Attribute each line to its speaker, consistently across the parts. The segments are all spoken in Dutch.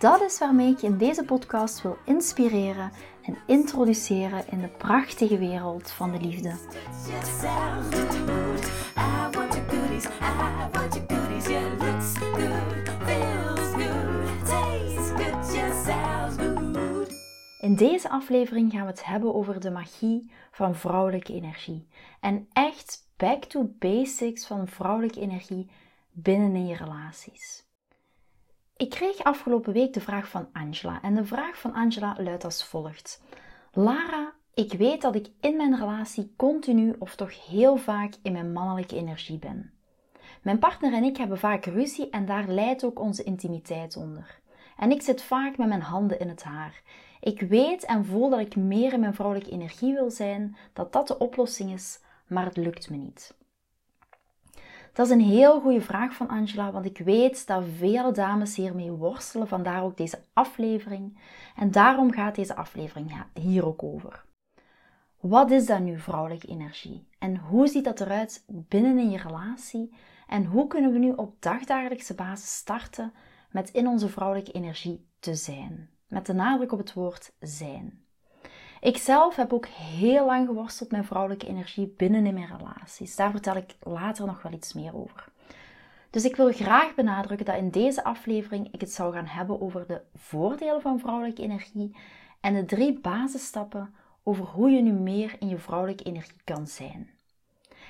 Speaker 1: Dat is waarmee ik je in deze podcast wil inspireren en introduceren in de prachtige wereld van de liefde. In deze aflevering gaan we het hebben over de magie van vrouwelijke energie. En echt back to basics van vrouwelijke energie binnen in je relaties. Ik kreeg afgelopen week de vraag van Angela en de vraag van Angela luidt als volgt. Lara, ik weet dat ik in mijn relatie continu of toch heel vaak in mijn mannelijke energie ben. Mijn partner en ik hebben vaak ruzie en daar leidt ook onze intimiteit onder. En ik zit vaak met mijn handen in het haar. Ik weet en voel dat ik meer in mijn vrouwelijke energie wil zijn, dat dat de oplossing is, maar het lukt me niet. Dat is een heel goede vraag van Angela, want ik weet dat vele dames hiermee worstelen, vandaar ook deze aflevering. En daarom gaat deze aflevering hier ook over. Wat is dat nu, vrouwelijke energie? En hoe ziet dat eruit binnen in je relatie? En hoe kunnen we nu op dagdagelijkse basis starten met in onze vrouwelijke energie te zijn? Met de nadruk op het woord zijn. Ik zelf heb ook heel lang geworsteld met vrouwelijke energie binnen in mijn relaties. Daar vertel ik later nog wel iets meer over. Dus ik wil graag benadrukken dat in deze aflevering ik het zou gaan hebben over de voordelen van vrouwelijke energie en de drie basisstappen over hoe je nu meer in je vrouwelijke energie kan zijn.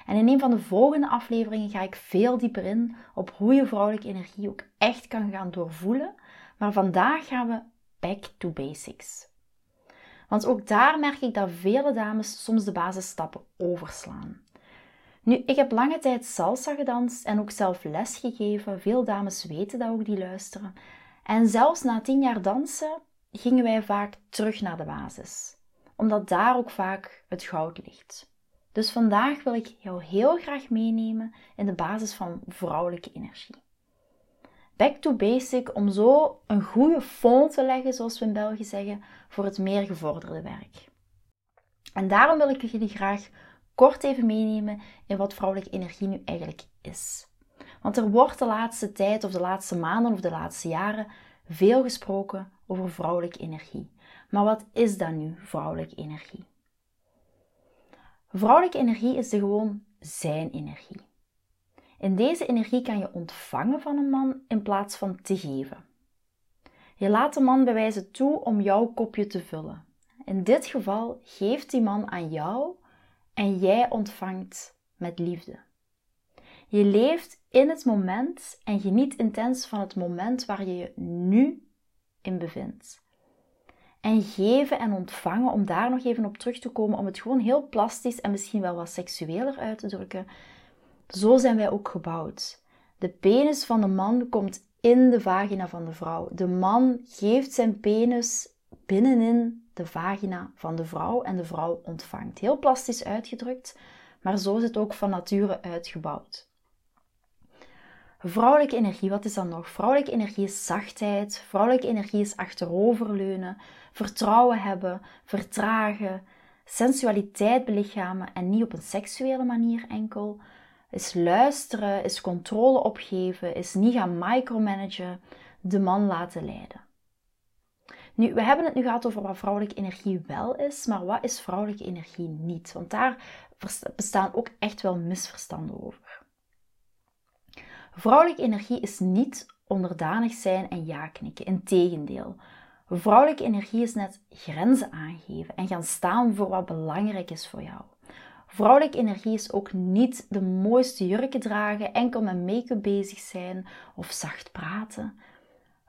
Speaker 1: En in een van de volgende afleveringen ga ik veel dieper in op hoe je vrouwelijke energie ook echt kan gaan doorvoelen. Maar vandaag gaan we back to basics. Want ook daar merk ik dat vele dames soms de basisstappen overslaan. Nu, ik heb lange tijd salsa gedanst en ook zelf les gegeven. Veel dames weten dat ook die luisteren. En zelfs na tien jaar dansen gingen wij vaak terug naar de basis. Omdat daar ook vaak het goud ligt. Dus vandaag wil ik jou heel graag meenemen in de basis van vrouwelijke energie back to basic om zo een goede fond te leggen, zoals we in België zeggen, voor het meer gevorderde werk. En daarom wil ik jullie graag kort even meenemen in wat vrouwelijke energie nu eigenlijk is. Want er wordt de laatste tijd, of de laatste maanden of de laatste jaren, veel gesproken over vrouwelijke energie. Maar wat is dan nu vrouwelijke energie? Vrouwelijke energie is de gewoon zijn energie. In deze energie kan je ontvangen van een man in plaats van te geven. Je laat de man bewijzen toe om jouw kopje te vullen. In dit geval geeft die man aan jou en jij ontvangt met liefde. Je leeft in het moment en geniet intens van het moment waar je je nu in bevindt. En geven en ontvangen, om daar nog even op terug te komen, om het gewoon heel plastisch en misschien wel wat seksueler uit te drukken, zo zijn wij ook gebouwd. De penis van de man komt in de vagina van de vrouw. De man geeft zijn penis binnenin de vagina van de vrouw en de vrouw ontvangt. Heel plastisch uitgedrukt, maar zo is het ook van nature uitgebouwd. Vrouwelijke energie, wat is dan nog? Vrouwelijke energie is zachtheid, vrouwelijke energie is achteroverleunen, vertrouwen hebben, vertragen, sensualiteit belichamen en niet op een seksuele manier enkel, is luisteren, is controle opgeven, is niet gaan micromanagen, de man laten leiden. Nu, we hebben het nu gehad over wat vrouwelijke energie wel is, maar wat is vrouwelijke energie niet? Want daar bestaan ook echt wel misverstanden over. Vrouwelijke energie is niet onderdanig zijn en ja knikken. Integendeel. Vrouwelijke energie is net grenzen aangeven en gaan staan voor wat belangrijk is voor jou. Vrouwelijke energie is ook niet de mooiste jurken dragen, enkel met make-up bezig zijn of zacht praten.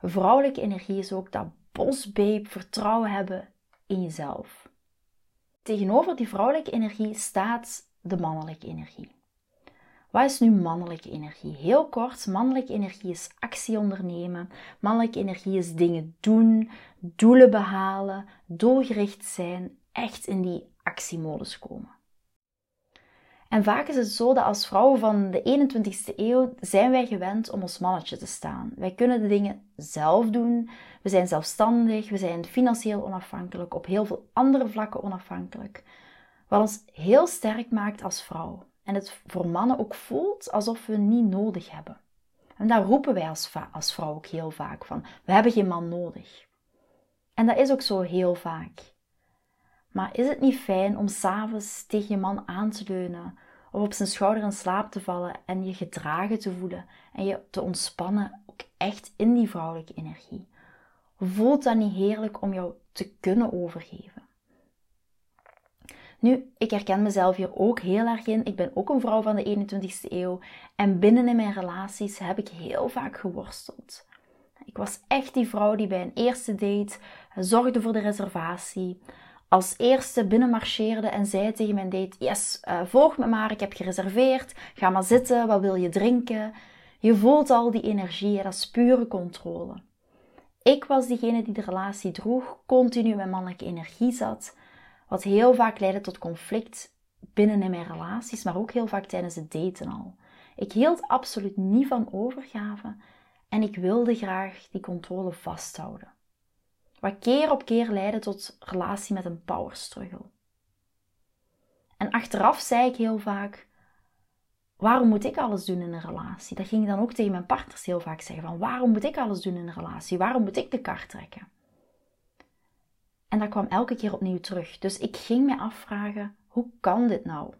Speaker 1: Vrouwelijke energie is ook dat bosbabe vertrouwen hebben in jezelf. Tegenover die vrouwelijke energie staat de mannelijke energie. Wat is nu mannelijke energie? Heel kort, mannelijke energie is actie ondernemen. Mannelijke energie is dingen doen, doelen behalen, doelgericht zijn, echt in die actiemodus komen. En vaak is het zo dat als vrouwen van de 21ste eeuw zijn wij gewend om ons mannetje te staan. Wij kunnen de dingen zelf doen, we zijn zelfstandig, we zijn financieel onafhankelijk, op heel veel andere vlakken onafhankelijk. Wat ons heel sterk maakt als vrouw. En het voor mannen ook voelt alsof we niet nodig hebben. En daar roepen wij als, als vrouw ook heel vaak van. We hebben geen man nodig. En dat is ook zo heel vaak. Maar is het niet fijn om s'avonds tegen je man aan te leunen of op zijn schouder in slaap te vallen en je gedragen te voelen en je te ontspannen, ook echt in die vrouwelijke energie? Voelt dat niet heerlijk om jou te kunnen overgeven? Nu, ik herken mezelf hier ook heel erg in. Ik ben ook een vrouw van de 21ste eeuw en binnen in mijn relaties heb ik heel vaak geworsteld. Ik was echt die vrouw die bij een eerste date zorgde voor de reservatie, als eerste binnenmarcheerde en zei tegen mijn date: Yes, uh, volg me maar, ik heb gereserveerd. Ga maar zitten, wat wil je drinken? Je voelt al die energie, dat is pure controle. Ik was diegene die de relatie droeg, continu met mannelijke energie zat, wat heel vaak leidde tot conflict binnen in mijn relaties, maar ook heel vaak tijdens het daten al. Ik hield absoluut niet van overgave en ik wilde graag die controle vasthouden wat keer op keer leidde tot relatie met een power struggle. En achteraf zei ik heel vaak: waarom moet ik alles doen in een relatie? Dat ging ik dan ook tegen mijn partners heel vaak zeggen: van waarom moet ik alles doen in een relatie? Waarom moet ik de kar trekken? En dat kwam elke keer opnieuw terug. Dus ik ging me afvragen: hoe kan dit nou?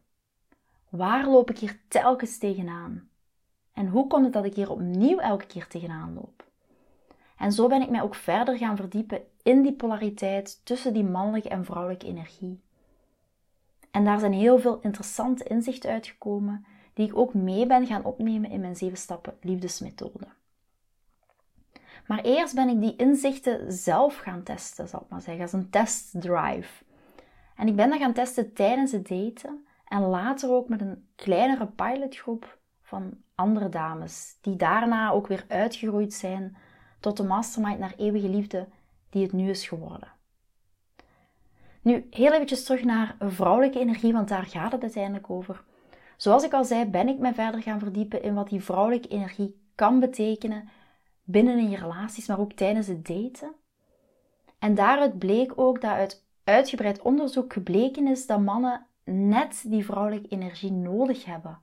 Speaker 1: Waar loop ik hier telkens tegenaan? En hoe komt het dat ik hier opnieuw elke keer tegenaan loop? En zo ben ik mij ook verder gaan verdiepen in die polariteit tussen die mannelijke en vrouwelijke energie. En daar zijn heel veel interessante inzichten uitgekomen, die ik ook mee ben gaan opnemen in mijn zeven stappen liefdesmethode. Maar eerst ben ik die inzichten zelf gaan testen, zal ik maar zeggen, als een testdrive. En ik ben dat gaan testen tijdens het daten en later ook met een kleinere pilotgroep van andere dames, die daarna ook weer uitgegroeid zijn tot de mastermind naar eeuwige liefde die het nu is geworden. Nu, heel eventjes terug naar vrouwelijke energie, want daar gaat het uiteindelijk over. Zoals ik al zei, ben ik me verder gaan verdiepen in wat die vrouwelijke energie kan betekenen binnen in je relaties, maar ook tijdens het daten. En daaruit bleek ook dat uit uitgebreid onderzoek gebleken is dat mannen net die vrouwelijke energie nodig hebben,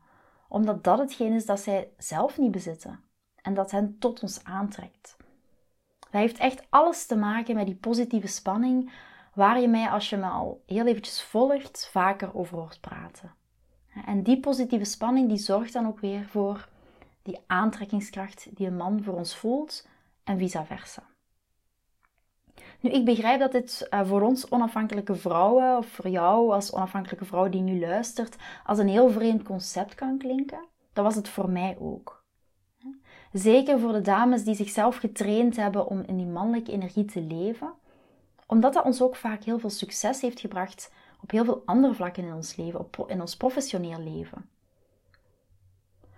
Speaker 1: omdat dat hetgeen is dat zij zelf niet bezitten en dat hen tot ons aantrekt. Dat heeft echt alles te maken met die positieve spanning waar je mij, als je me al heel eventjes volgt, vaker over hoort praten. En die positieve spanning die zorgt dan ook weer voor die aantrekkingskracht die een man voor ons voelt en vice versa. Nu, ik begrijp dat dit eh, voor ons onafhankelijke vrouwen, of voor jou als onafhankelijke vrouw die nu luistert, als een heel vreemd concept kan klinken. Dat was het voor mij ook. Zeker voor de dames die zichzelf getraind hebben om in die mannelijke energie te leven. Omdat dat ons ook vaak heel veel succes heeft gebracht op heel veel andere vlakken in ons leven, in ons professioneel leven.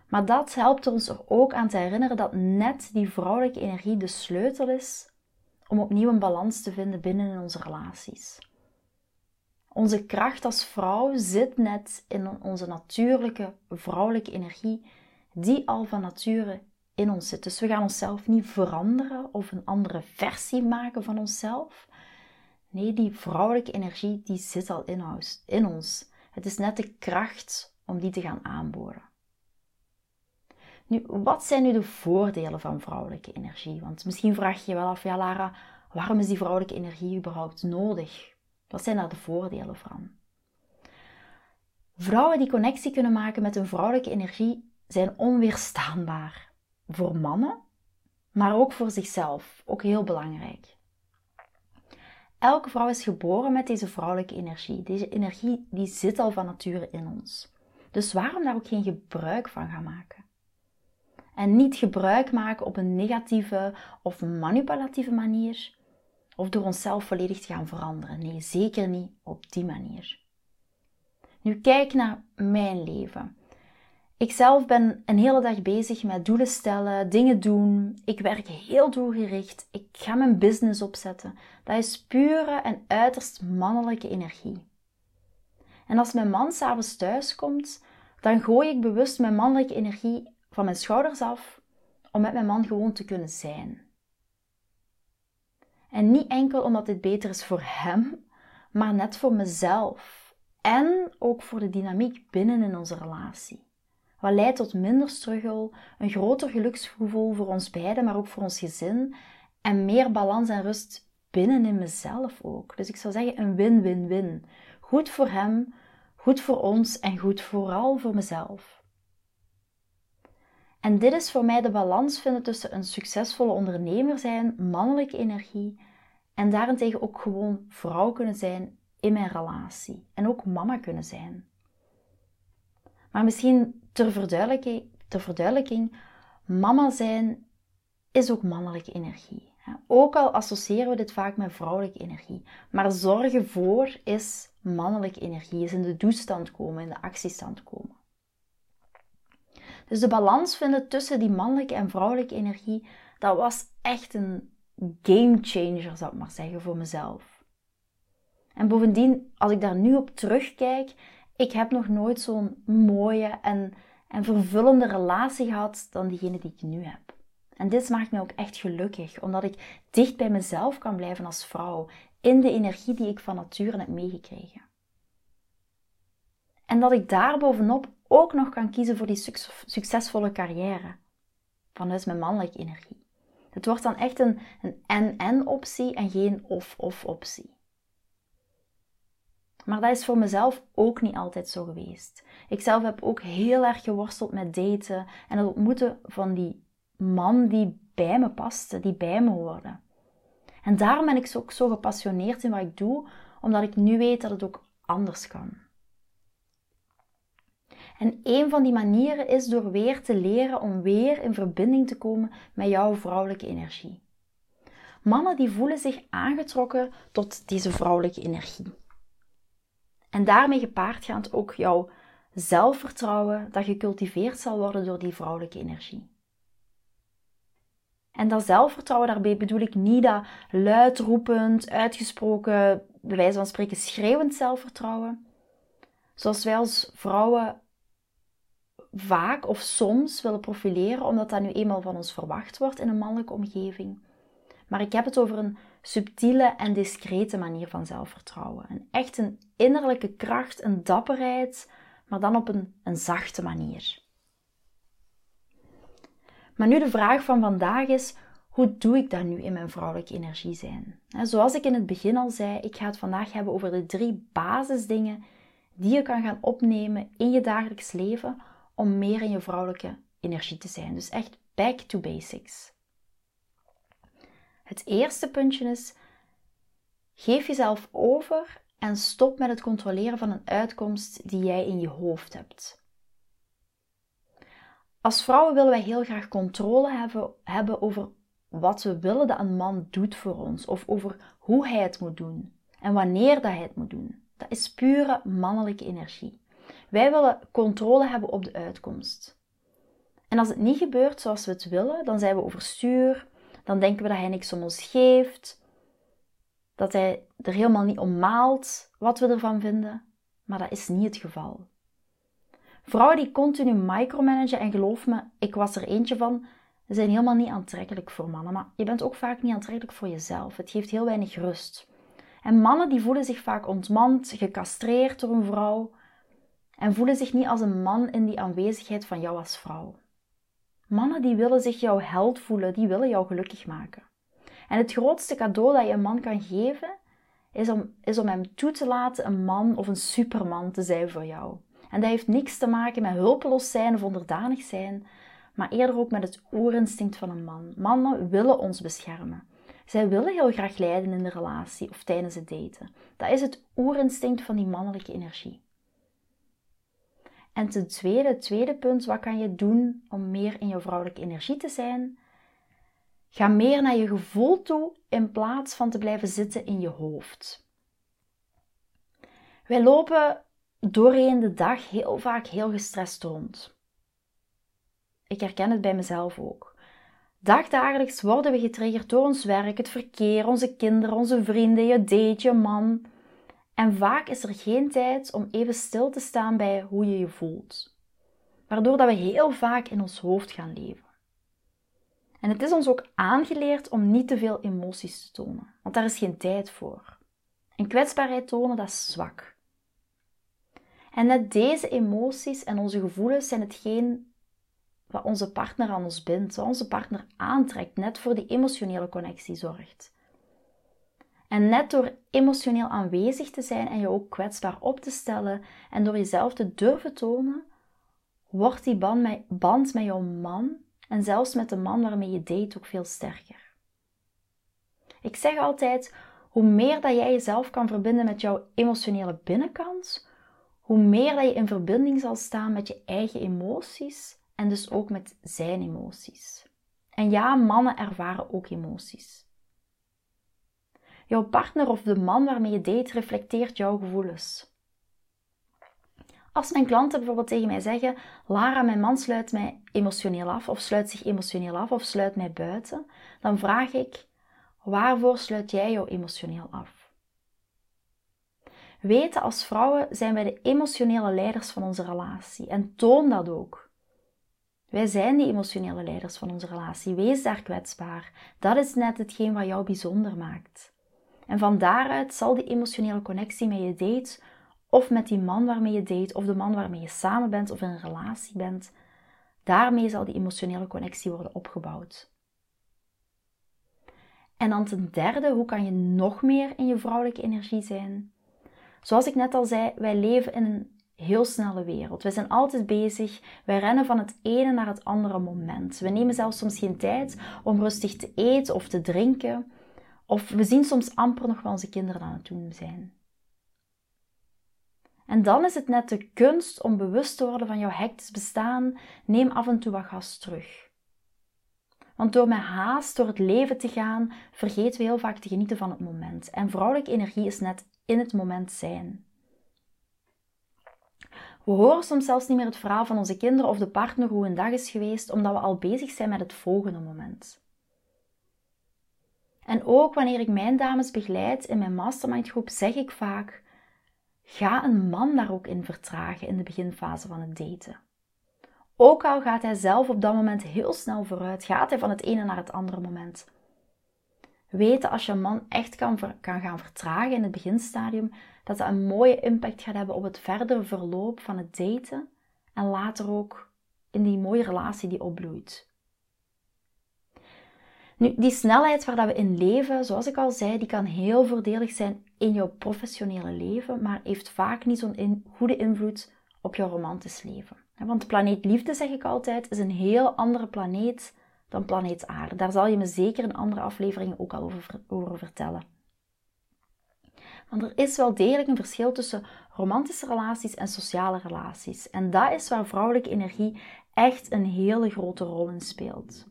Speaker 1: Maar dat helpt ons er ook aan te herinneren dat net die vrouwelijke energie de sleutel is om opnieuw een balans te vinden binnen in onze relaties. Onze kracht als vrouw zit net in onze natuurlijke vrouwelijke energie, die al van nature in ons zit. Dus we gaan onszelf niet veranderen of een andere versie maken van onszelf. Nee, die vrouwelijke energie die zit al in ons. Het is net de kracht om die te gaan aanboren. Nu, wat zijn nu de voordelen van vrouwelijke energie? Want misschien vraag je je wel af, ja Lara, waarom is die vrouwelijke energie überhaupt nodig? Wat zijn daar de voordelen van? Vrouwen die connectie kunnen maken met hun vrouwelijke energie zijn onweerstaanbaar voor mannen, maar ook voor zichzelf. Ook heel belangrijk. Elke vrouw is geboren met deze vrouwelijke energie. Deze energie die zit al van nature in ons. Dus waarom daar ook geen gebruik van gaan maken? En niet gebruik maken op een negatieve of manipulatieve manier, of door onszelf volledig te gaan veranderen. Nee, zeker niet op die manier. Nu kijk naar mijn leven. Ik zelf ben een hele dag bezig met doelen stellen, dingen doen. Ik werk heel doelgericht. Ik ga mijn business opzetten. Dat is pure en uiterst mannelijke energie. En als mijn man s'avonds thuis komt, dan gooi ik bewust mijn mannelijke energie van mijn schouders af om met mijn man gewoon te kunnen zijn. En niet enkel omdat dit beter is voor hem, maar net voor mezelf. En ook voor de dynamiek binnen in onze relatie. Wat leidt tot minder struggle, een groter geluksgevoel voor ons beiden, maar ook voor ons gezin. En meer balans en rust binnen in mezelf ook. Dus ik zou zeggen een win-win-win. Goed voor hem, goed voor ons en goed vooral voor mezelf. En dit is voor mij de balans vinden tussen een succesvolle ondernemer zijn, mannelijke energie, en daarentegen ook gewoon vrouw kunnen zijn in mijn relatie. En ook mama kunnen zijn. Maar misschien ter verduidelijking, ter mama zijn is ook mannelijke energie. Ook al associëren we dit vaak met vrouwelijke energie. Maar zorgen voor is mannelijke energie, is in de doestand komen, in de actiestand komen. Dus de balans vinden tussen die mannelijke en vrouwelijke energie, dat was echt een game changer, zou ik maar zeggen, voor mezelf. En bovendien, als ik daar nu op terugkijk, ik heb nog nooit zo'n mooie en, en vervullende relatie gehad dan diegene die ik nu heb. En dit maakt me ook echt gelukkig, omdat ik dicht bij mezelf kan blijven als vrouw, in de energie die ik van nature heb meegekregen. En dat ik daar bovenop ook nog kan kiezen voor die succesvolle carrière, vanuit mijn mannelijke energie. Het wordt dan echt een en-en optie en geen of-of optie. Maar dat is voor mezelf ook niet altijd zo geweest. Ik zelf heb ook heel erg geworsteld met daten en het ontmoeten van die man die bij me paste, die bij me hoorde. En daarom ben ik ook zo gepassioneerd in wat ik doe, omdat ik nu weet dat het ook anders kan. En een van die manieren is door weer te leren om weer in verbinding te komen met jouw vrouwelijke energie. Mannen die voelen zich aangetrokken tot deze vrouwelijke energie. En daarmee gepaardgaand ook jouw zelfvertrouwen dat gecultiveerd zal worden door die vrouwelijke energie. En dat zelfvertrouwen, daarbij bedoel ik niet dat luidroepend, uitgesproken, bij wijze van spreken schreeuwend zelfvertrouwen. Zoals wij als vrouwen vaak of soms willen profileren, omdat dat nu eenmaal van ons verwacht wordt in een mannelijke omgeving. Maar ik heb het over een subtiele en discrete manier van zelfvertrouwen. Een echt een innerlijke kracht, een dapperheid, maar dan op een, een zachte manier. Maar nu de vraag van vandaag is: hoe doe ik dat nu in mijn vrouwelijke energie zijn? Zoals ik in het begin al zei, ik ga het vandaag hebben over de drie basisdingen die je kan gaan opnemen in je dagelijks leven om meer in je vrouwelijke energie te zijn. Dus echt back to basics. Het eerste puntje is: geef jezelf over en stop met het controleren van een uitkomst die jij in je hoofd hebt. Als vrouwen willen wij heel graag controle hebben, hebben over wat we willen dat een man doet voor ons, of over hoe hij het moet doen en wanneer dat hij het moet doen. Dat is pure mannelijke energie. Wij willen controle hebben op de uitkomst. En als het niet gebeurt zoals we het willen, dan zijn we overstuur, dan denken we dat hij niks om ons geeft, dat hij er helemaal niet om maalt wat we ervan vinden. Maar dat is niet het geval. Vrouwen die continu micromanagen, en geloof me, ik was er eentje van, zijn helemaal niet aantrekkelijk voor mannen. Maar je bent ook vaak niet aantrekkelijk voor jezelf. Het geeft heel weinig rust. En mannen die voelen zich vaak ontmand, gecastreerd door een vrouw en voelen zich niet als een man in die aanwezigheid van jou als vrouw. Mannen die willen zich jouw held voelen, die willen jou gelukkig maken. En het grootste cadeau dat je een man kan geven, is om, is om hem toe te laten een man of een superman te zijn voor jou. En dat heeft niks te maken met hulpeloos zijn of onderdanig zijn, maar eerder ook met het oerinstinct van een man. Mannen willen ons beschermen. Zij willen heel graag leiden in de relatie of tijdens het daten. Dat is het oerinstinct van die mannelijke energie. En ten tweede, tweede punt, wat kan je doen om meer in je vrouwelijke energie te zijn? Ga meer naar je gevoel toe in plaats van te blijven zitten in je hoofd. Wij lopen doorheen de dag heel vaak heel gestrest rond. Ik herken het bij mezelf ook. Dagdagelijks worden we getriggerd door ons werk, het verkeer, onze kinderen, onze vrienden, je date, je man. En vaak is er geen tijd om even stil te staan bij hoe je je voelt. Waardoor dat we heel vaak in ons hoofd gaan leven. En het is ons ook aangeleerd om niet te veel emoties te tonen, want daar is geen tijd voor. En kwetsbaarheid tonen, dat is zwak. En net deze emoties en onze gevoelens zijn hetgeen wat onze partner aan ons bindt, wat onze partner aantrekt, net voor die emotionele connectie zorgt. En net door emotioneel aanwezig te zijn en je ook kwetsbaar op te stellen en door jezelf te durven tonen, wordt die band met, band met jouw man en zelfs met de man waarmee je date ook veel sterker. Ik zeg altijd, hoe meer dat jij jezelf kan verbinden met jouw emotionele binnenkant, hoe meer dat je in verbinding zal staan met je eigen emoties en dus ook met zijn emoties. En ja, mannen ervaren ook emoties. Jouw partner of de man waarmee je date reflecteert jouw gevoelens. Als mijn klanten bijvoorbeeld tegen mij zeggen: Lara, mijn man sluit mij emotioneel af, of sluit zich emotioneel af, of sluit mij buiten, dan vraag ik: Waarvoor sluit jij jou emotioneel af? Weten als vrouwen zijn wij de emotionele leiders van onze relatie en toon dat ook. Wij zijn die emotionele leiders van onze relatie. Wees daar kwetsbaar. Dat is net hetgeen wat jou bijzonder maakt. En van daaruit zal die emotionele connectie met je date, of met die man waarmee je date, of de man waarmee je samen bent of in een relatie bent, daarmee zal die emotionele connectie worden opgebouwd. En dan ten derde, hoe kan je nog meer in je vrouwelijke energie zijn? Zoals ik net al zei, wij leven in een heel snelle wereld. We zijn altijd bezig. Wij rennen van het ene naar het andere moment. We nemen zelfs soms geen tijd om rustig te eten of te drinken. Of we zien soms amper nog wat onze kinderen aan het doen zijn. En dan is het net de kunst om bewust te worden van jouw hectisch bestaan. Neem af en toe wat gas terug. Want door met haast door het leven te gaan, vergeten we heel vaak te genieten van het moment. En vrouwelijke energie is net in het moment zijn. We horen soms zelfs niet meer het verhaal van onze kinderen of de partner hoe een dag is geweest, omdat we al bezig zijn met het volgende moment. En ook wanneer ik mijn dames begeleid in mijn mastermind groep, zeg ik vaak: ga een man daar ook in vertragen in de beginfase van het daten. Ook al gaat hij zelf op dat moment heel snel vooruit, gaat hij van het ene naar het andere moment. Weten als je een man echt kan, kan gaan vertragen in het beginstadium, dat dat een mooie impact gaat hebben op het verdere verloop van het daten en later ook in die mooie relatie die opbloeit. Nu, die snelheid waar dat we in leven, zoals ik al zei, die kan heel voordelig zijn in jouw professionele leven, maar heeft vaak niet zo'n goede invloed op jouw romantisch leven. Want planeet Liefde, zeg ik altijd, is een heel andere planeet dan planeet Aarde. Daar zal je me zeker in andere afleveringen ook al over, over vertellen. Want er is wel degelijk een verschil tussen romantische relaties en sociale relaties. En dat is waar vrouwelijke energie echt een hele grote rol in speelt.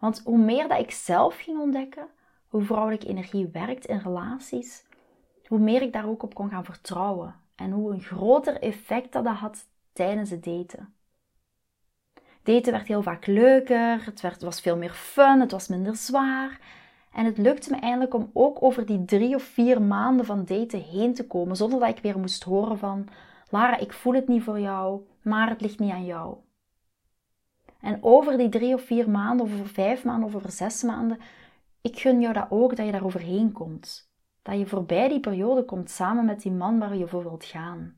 Speaker 1: Want hoe meer dat ik zelf ging ontdekken hoe vrouwelijke energie werkt in relaties, hoe meer ik daar ook op kon gaan vertrouwen. En hoe een groter effect dat, had tijdens het daten. Daten werd heel vaak leuker, het, werd, was veel meer fun, het was minder zwaar. En het lukte me eindelijk om ook over die drie of vier maanden van daten heen te komen, zonder dat ik weer moest horen van Lara, ik voel het niet voor jou, maar het ligt niet aan jou. En over die drie of vier maanden, of over vijf maanden, of over zes maanden, ik gun jou dat ook, dat je daar overheen komt. Dat je voorbij die periode komt samen met die man waar je voor wilt gaan.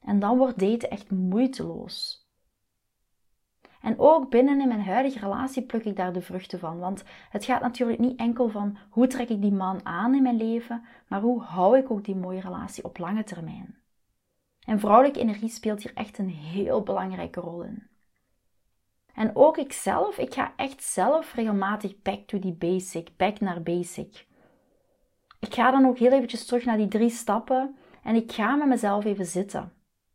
Speaker 1: En dan wordt daten echt moeiteloos. En ook binnen in mijn huidige relatie pluk ik daar de vruchten van. Want het gaat natuurlijk niet enkel van hoe trek ik die man aan in mijn leven, maar hoe hou ik ook die mooie relatie op lange termijn. En vrouwelijke energie speelt hier echt een heel belangrijke rol in. En ook ikzelf, ik ga echt zelf regelmatig back to the basic, back naar basic. Ik ga dan ook heel eventjes terug naar die drie stappen en ik ga met mezelf even zitten.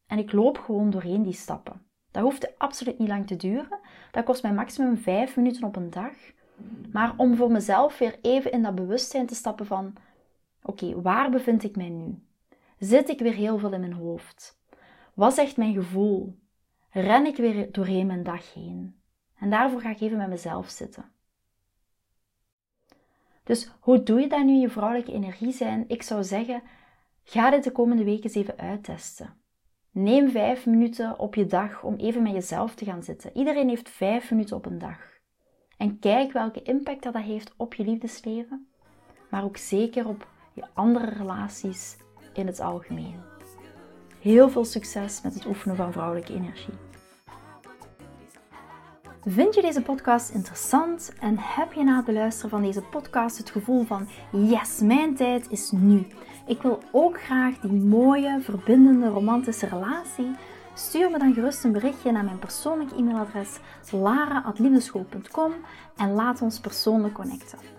Speaker 1: En ik loop gewoon doorheen die stappen. Dat hoeft absoluut niet lang te duren. Dat kost mij maximum 5 minuten op een dag. Maar om voor mezelf weer even in dat bewustzijn te stappen van: oké, waar bevind ik mij nu? Zit ik weer heel veel in mijn hoofd? Wat zegt mijn gevoel? Ren ik weer doorheen mijn dag heen. En daarvoor ga ik even met mezelf zitten. Dus hoe doe je dat nu je vrouwelijke energie zijn? Ik zou zeggen, ga dit de komende weken eens even uittesten. Neem vijf minuten op je dag om even met jezelf te gaan zitten. Iedereen heeft vijf minuten op een dag. En kijk welke impact dat, dat heeft op je liefdesleven, maar ook zeker op je andere relaties in het algemeen. Heel veel succes met het oefenen van vrouwelijke energie. Vind je deze podcast interessant en heb je na het beluisteren van deze podcast het gevoel van yes, mijn tijd is nu. Ik wil ook graag die mooie, verbindende, romantische relatie. Stuur me dan gerust een berichtje naar mijn persoonlijk e-mailadres lara.liefdeschool.com en laat ons persoonlijk connecten.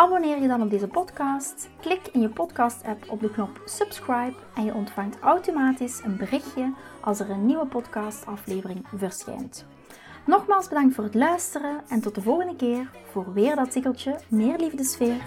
Speaker 1: Abonneer je dan op deze podcast, klik in je podcast-app op de knop subscribe en je ontvangt automatisch een berichtje als er een nieuwe podcastaflevering verschijnt. Nogmaals bedankt voor het luisteren en tot de volgende keer voor weer dat tikkeltje meer liefdesfeer.